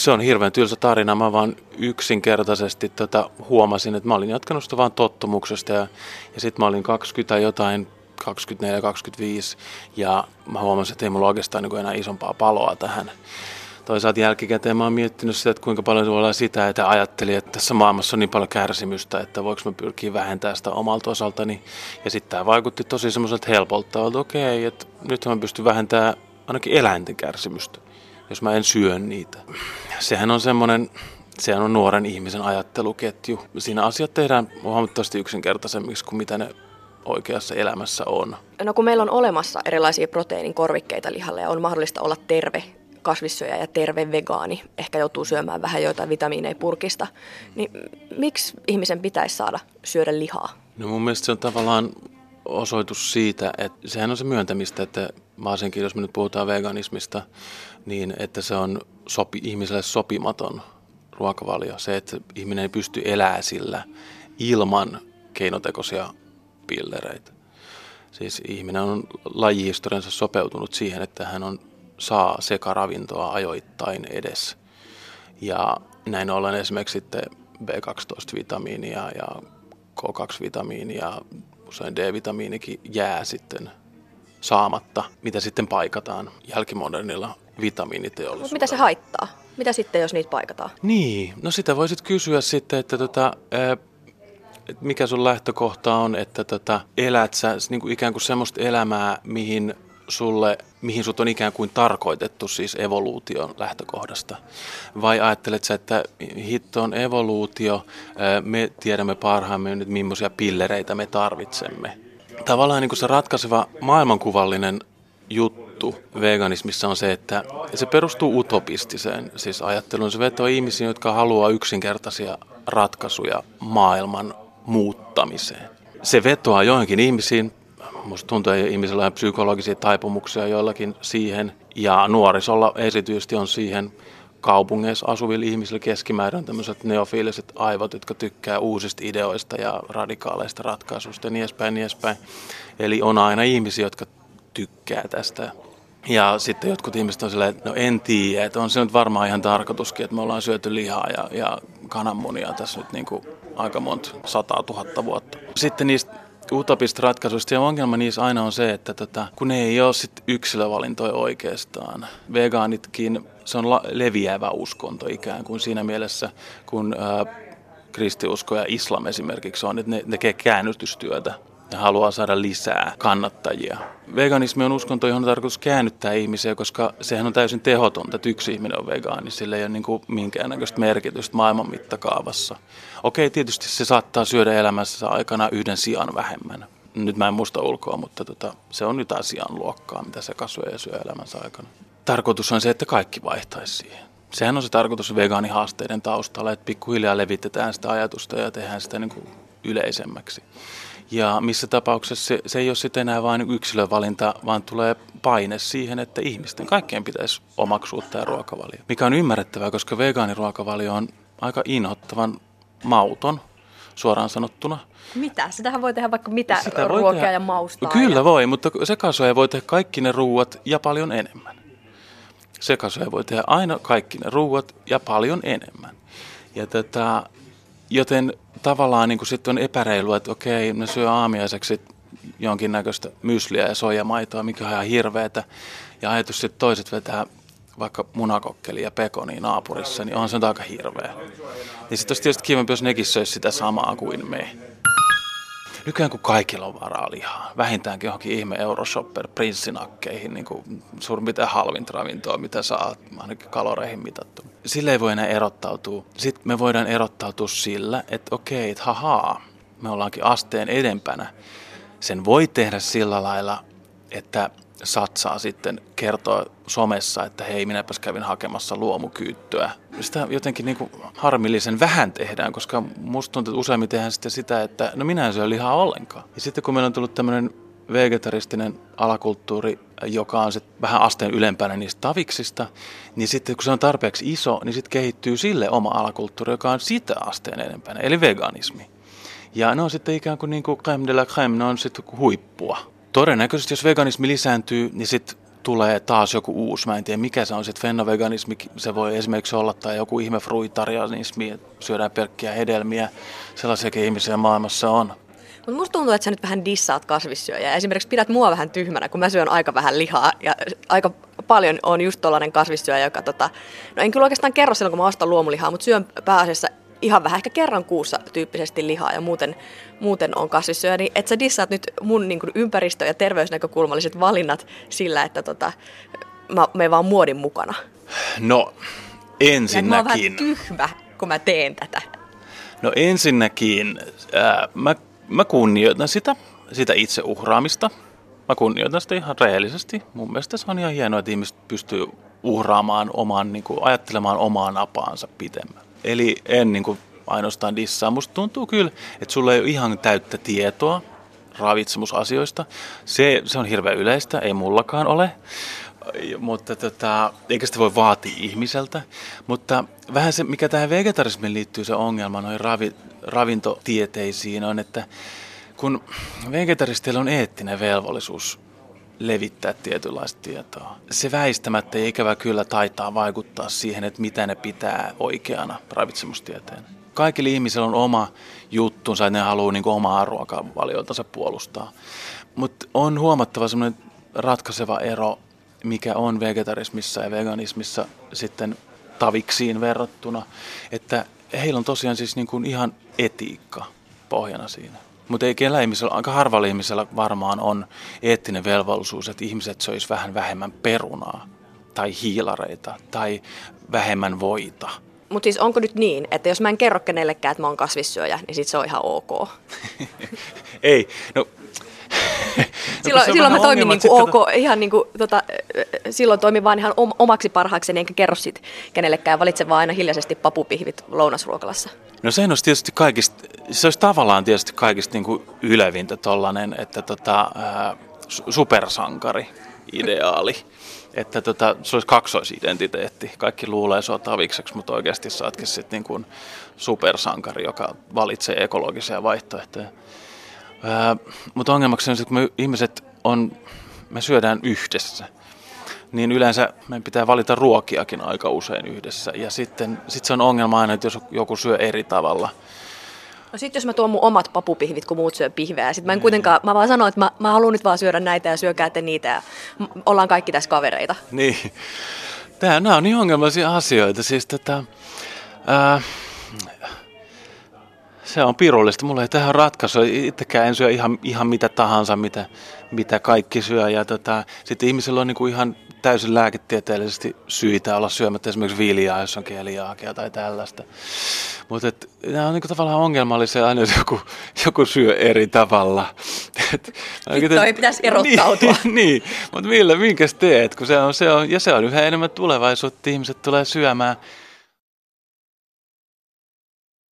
se on hirveän tylsä tarina. Mä vaan yksinkertaisesti tota, huomasin, että mä olin jatkanut sitä vaan tottumuksesta ja, ja sitten mä olin 20 jotain 24-25 ja mä huomasin, että ei mulla oikeastaan niin enää isompaa paloa tähän. Toisaalta jälkikäteen mä oon miettinyt sitä, että kuinka paljon olla sitä, että ajattelin, että tässä maailmassa on niin paljon kärsimystä, että voiko mä pyrkiä vähentämään sitä omalta osaltani. Ja sitten tämä vaikutti tosi semmoiselta helpolta, että okei, että nyt mä pystyn vähentämään ainakin eläinten kärsimystä, jos mä en syö niitä. Sehän on semmoinen, sehän on nuoren ihmisen ajatteluketju. Siinä asiat tehdään huomattavasti yksinkertaisemmiksi kuin mitä ne oikeassa elämässä on. No kun meillä on olemassa erilaisia proteiinin korvikkeita lihalle ja on mahdollista olla terve kasvissyöjä ja terve vegaani, ehkä joutuu syömään vähän joitain vitamiineja purkista, niin miksi ihmisen pitäisi saada syödä lihaa? No mun mielestä se on tavallaan osoitus siitä, että sehän on se myöntämistä, että varsinkin jos me nyt puhutaan veganismista, niin että se on sopi, ihmiselle sopimaton ruokavalio. Se, että ihminen ei pysty elämään sillä ilman keinotekoisia pillereitä. Siis ihminen on lajihistoriansa sopeutunut siihen, että hän on, saa sekaravintoa ajoittain edes. Ja näin ollen esimerkiksi sitten B12-vitamiinia ja K2-vitamiinia, usein D-vitamiinikin jää sitten saamatta, mitä sitten paikataan jälkimodernilla vitamiiniteollisuudella. Mutta mitä se haittaa? Mitä sitten, jos niitä paikataan? Niin, no sitä voisit kysyä sitten, että tota, että mikä sun lähtökohta on, että tota, elät sä niin kuin ikään kuin semmoista elämää, mihin sulle, mihin sut on ikään kuin tarkoitettu siis evoluution lähtökohdasta? Vai ajattelet sä, että hitto on evoluutio, me tiedämme parhaamme nyt millaisia pillereitä me tarvitsemme? Tavallaan niin se ratkaiseva maailmankuvallinen juttu veganismissa on se, että se perustuu utopistiseen siis ajatteluun. Se vetoo ihmisiä, jotka haluaa yksinkertaisia ratkaisuja maailman muuttamiseen. Se vetoaa joihinkin ihmisiin, Minusta tuntuu, että ihmisillä on psykologisia taipumuksia joillakin siihen, ja nuorisolla esityisesti on siihen kaupungeissa asuvilla ihmisillä keskimäärin tämmöiset neofiiliset aivot, jotka tykkää uusista ideoista ja radikaaleista ratkaisuista ja niin edespäin, niin edespäin. Eli on aina ihmisiä, jotka tykkää tästä. Ja sitten jotkut ihmiset on silleen, että no en tiedä, että on se nyt varmaan ihan tarkoituskin, että me ollaan syöty lihaa ja, ja kananmunia tässä nyt niin kuin aika monta sataa tuhatta vuotta. Sitten niistä utopista ratkaisuista ja ongelma niissä aina on se, että tota, kun ne ei ole sit yksilövalintoja oikeastaan. Vegaanitkin, se on la- leviävä uskonto ikään kuin siinä mielessä, kun ää, kristiusko ja islam esimerkiksi on, että ne tekee käännytystyötä ja haluaa saada lisää kannattajia. Veganismi on uskonto, johon on tarkoitus käännyttää ihmisiä, koska sehän on täysin tehotonta, että yksi ihminen on vegaani. Sillä ei ole niin minkäännäköistä merkitystä maailman mittakaavassa. Okei, tietysti se saattaa syödä elämässä aikana yhden sijan vähemmän. Nyt mä en muista ulkoa, mutta tota, se on jotain sijan luokkaa, mitä se kasvaa ja syö elämänsä aikana. Tarkoitus on se, että kaikki vaihtaisi siihen. Sehän on se tarkoitus vegaanihaasteiden taustalla, että pikkuhiljaa levitetään sitä ajatusta ja tehdään sitä niin kuin yleisemmäksi. Ja missä tapauksessa se, se ei ole sitten enää vain yksilövalinta, vaan tulee paine siihen, että ihmisten kaikkien pitäisi omaksua tämä ruokavalio. Mikä on ymmärrettävää, koska vegaaniruokavalio on aika inhottavan mauton, suoraan sanottuna. Mitä? Sitähän voi tehdä vaikka mitä Sitä ruokia tehdä. ja maustaa. Kyllä ja... voi, mutta sekasuoja voi tehdä kaikki ne ruuat ja paljon enemmän. Sekasuoja voi tehdä aina kaikki ne ruuat ja paljon enemmän. Ja tätä, joten tavallaan niin kuin sitten on epäreilua, että okei, ne syö aamiaiseksi jonkinnäköistä mysliä ja soijamaitoa, mikä on ihan hirveetä. Ja ajatus sitten toiset vetää vaikka munakokkeli ja pekoni naapurissa, niin on se aika hirveä. Niin sitten olisi tietysti kivempi, jos nekin söisi sitä samaa kuin me. Nykyään kun kaikilla on varaa lihaa, vähintäänkin johonkin ihme Euroshopper prinssinakkeihin, niin kuin suurin piirtein halvinta ravintoa, mitä saa ainakin kaloreihin mitattu. Sille ei voi enää erottautua. Sitten me voidaan erottautua sillä, että okei, että hahaa, me ollaankin asteen edempänä. Sen voi tehdä sillä lailla, että satsaa sitten kertoa somessa, että hei, minäpäs kävin hakemassa luomukyyttöä. Sitä jotenkin niin kuin harmillisen vähän tehdään, koska musta tuntuu, että useimmin tehdään sitten sitä, että no minä en syö lihaa ollenkaan. Ja sitten kun meillä on tullut tämmöinen vegetaristinen alakulttuuri, joka on sitten vähän asteen ylempänä niistä taviksista, niin sitten kun se on tarpeeksi iso, niin sitten kehittyy sille oma alakulttuuri, joka on sitä asteen enempänä, eli veganismi. Ja ne on sitten ikään kuin, niin kuin crème de la crème, ne on sitten huippua todennäköisesti jos veganismi lisääntyy, niin sitten tulee taas joku uusi. Mä en tiedä mikä se on sitten fennoveganismi. Se voi esimerkiksi olla tai joku ihme fruitarianismi, että syödään pelkkiä hedelmiä. Sellaisiakin ihmisiä maailmassa on. Mutta musta tuntuu, että sä nyt vähän dissaat kasvissyöjää. Esimerkiksi pidät mua vähän tyhmänä, kun mä syön aika vähän lihaa ja aika paljon on just tollainen kasvissyöjä, joka tota, no en kyllä oikeastaan kerro silloin, kun mä ostan luomulihaa, mutta syön pääasiassa ihan vähän, ehkä kerran kuussa tyyppisesti lihaa ja muuten, muuten on kasvissyöjä, niin että sä dissaat nyt mun niin kuin ympäristö- ja terveysnäkökulmalliset valinnat sillä, että tota, mä menen vaan muodin mukana. No, ensinnäkin... Ja mä vähän tyhmä, kun mä teen tätä. No ensinnäkin, äh, mä mä kunnioitan sitä, sitä itse uhraamista. Mä kunnioitan sitä ihan rehellisesti. Mun mielestä se on ihan hienoa, että ihmiset pystyy uhraamaan oman, niin kuin, ajattelemaan omaa napaansa pitemmän. Eli en niin kuin, ainoastaan dissaa. Musta tuntuu kyllä, että sulla ei ole ihan täyttä tietoa ravitsemusasioista. Se, se on hirveän yleistä, ei mullakaan ole. Mutta tota, eikä sitä voi vaatia ihmiseltä. Mutta vähän se, mikä tähän vegetarismiin liittyy se ongelma noihin ravi, ravintotieteisiin on, että kun vegetaristeilla on eettinen velvollisuus levittää tietynlaista tietoa. Se väistämättä ei ikävä kyllä taitaa vaikuttaa siihen, että mitä ne pitää oikeana ravitsemustieteen. Kaikilla ihmisillä on oma juttunsa, että ne haluaa niin omaa ruokavalioitansa puolustaa. Mutta on huomattava semmoinen ratkaiseva ero, mikä on vegetarismissa ja veganismissa sitten taviksiin verrattuna, että heillä on tosiaan siis niin kuin ihan etiikka pohjana siinä. Mutta ei kellä ihmisellä, aika harvalla ihmisellä varmaan on eettinen velvollisuus, että ihmiset söis vähän vähemmän perunaa tai hiilareita tai vähemmän voita. Mutta siis onko nyt niin, että jos mä en kerro kenellekään, että mä oon kasvissyöjä, niin sit se on ihan ok? ei, no silloin, no, silloin mä toimin niin kuin ok, tota... ihan niin kuin, tota, silloin toimin vaan ihan omaksi parhaakseni, enkä kerro sit kenellekään, valitse vaan aina hiljaisesti papupihvit lounasruokalassa. No se olisi tietysti kaikista, se olisi tavallaan tietysti kaikista niin kuin ylevintä tollanen, että tota, ää, supersankari ideaali. Että tota, se olisi kaksoisidentiteetti. Kaikki luulee sua tavikseksi, mutta oikeasti saatkin sitten niin kuin supersankari, joka valitsee ekologisia vaihtoehtoja. Mutta ongelmaksi on se, että kun me ihmiset on, me syödään yhdessä, niin yleensä meidän pitää valita ruokiakin aika usein yhdessä. Ja sitten sit se on ongelma aina, että jos joku syö eri tavalla. No sitten jos mä tuon mun omat papupihvit, kun muut syö pihveä, sit mä en niin. kuitenkaan, mä vaan sanon, että mä, mä haluan nyt vaan syödä näitä ja syökää te niitä ja ollaan kaikki tässä kavereita. Niin. Tää, nämä on niin ongelmallisia asioita. Siis tätä, ää, se on pirullista. Mulla ei tähän ratkaisu. Itsekään en syö ihan, ihan mitä tahansa, mitä, mitä kaikki syö. Ja tota, sitten ihmisillä on niinku ihan täysin lääketieteellisesti syitä olla syömättä esimerkiksi viljaa, jos on keliaakia tai tällaista. Mutta nämä on niinku tavallaan ongelmallisia aina, jos joku, joku syö eri tavalla. Et, ei pitäisi erottautua. niin, niin. mutta millä, minkäs teet? Kun se on, se on, ja se on yhä enemmän tulevaisuutta, ihmiset tulee syömään –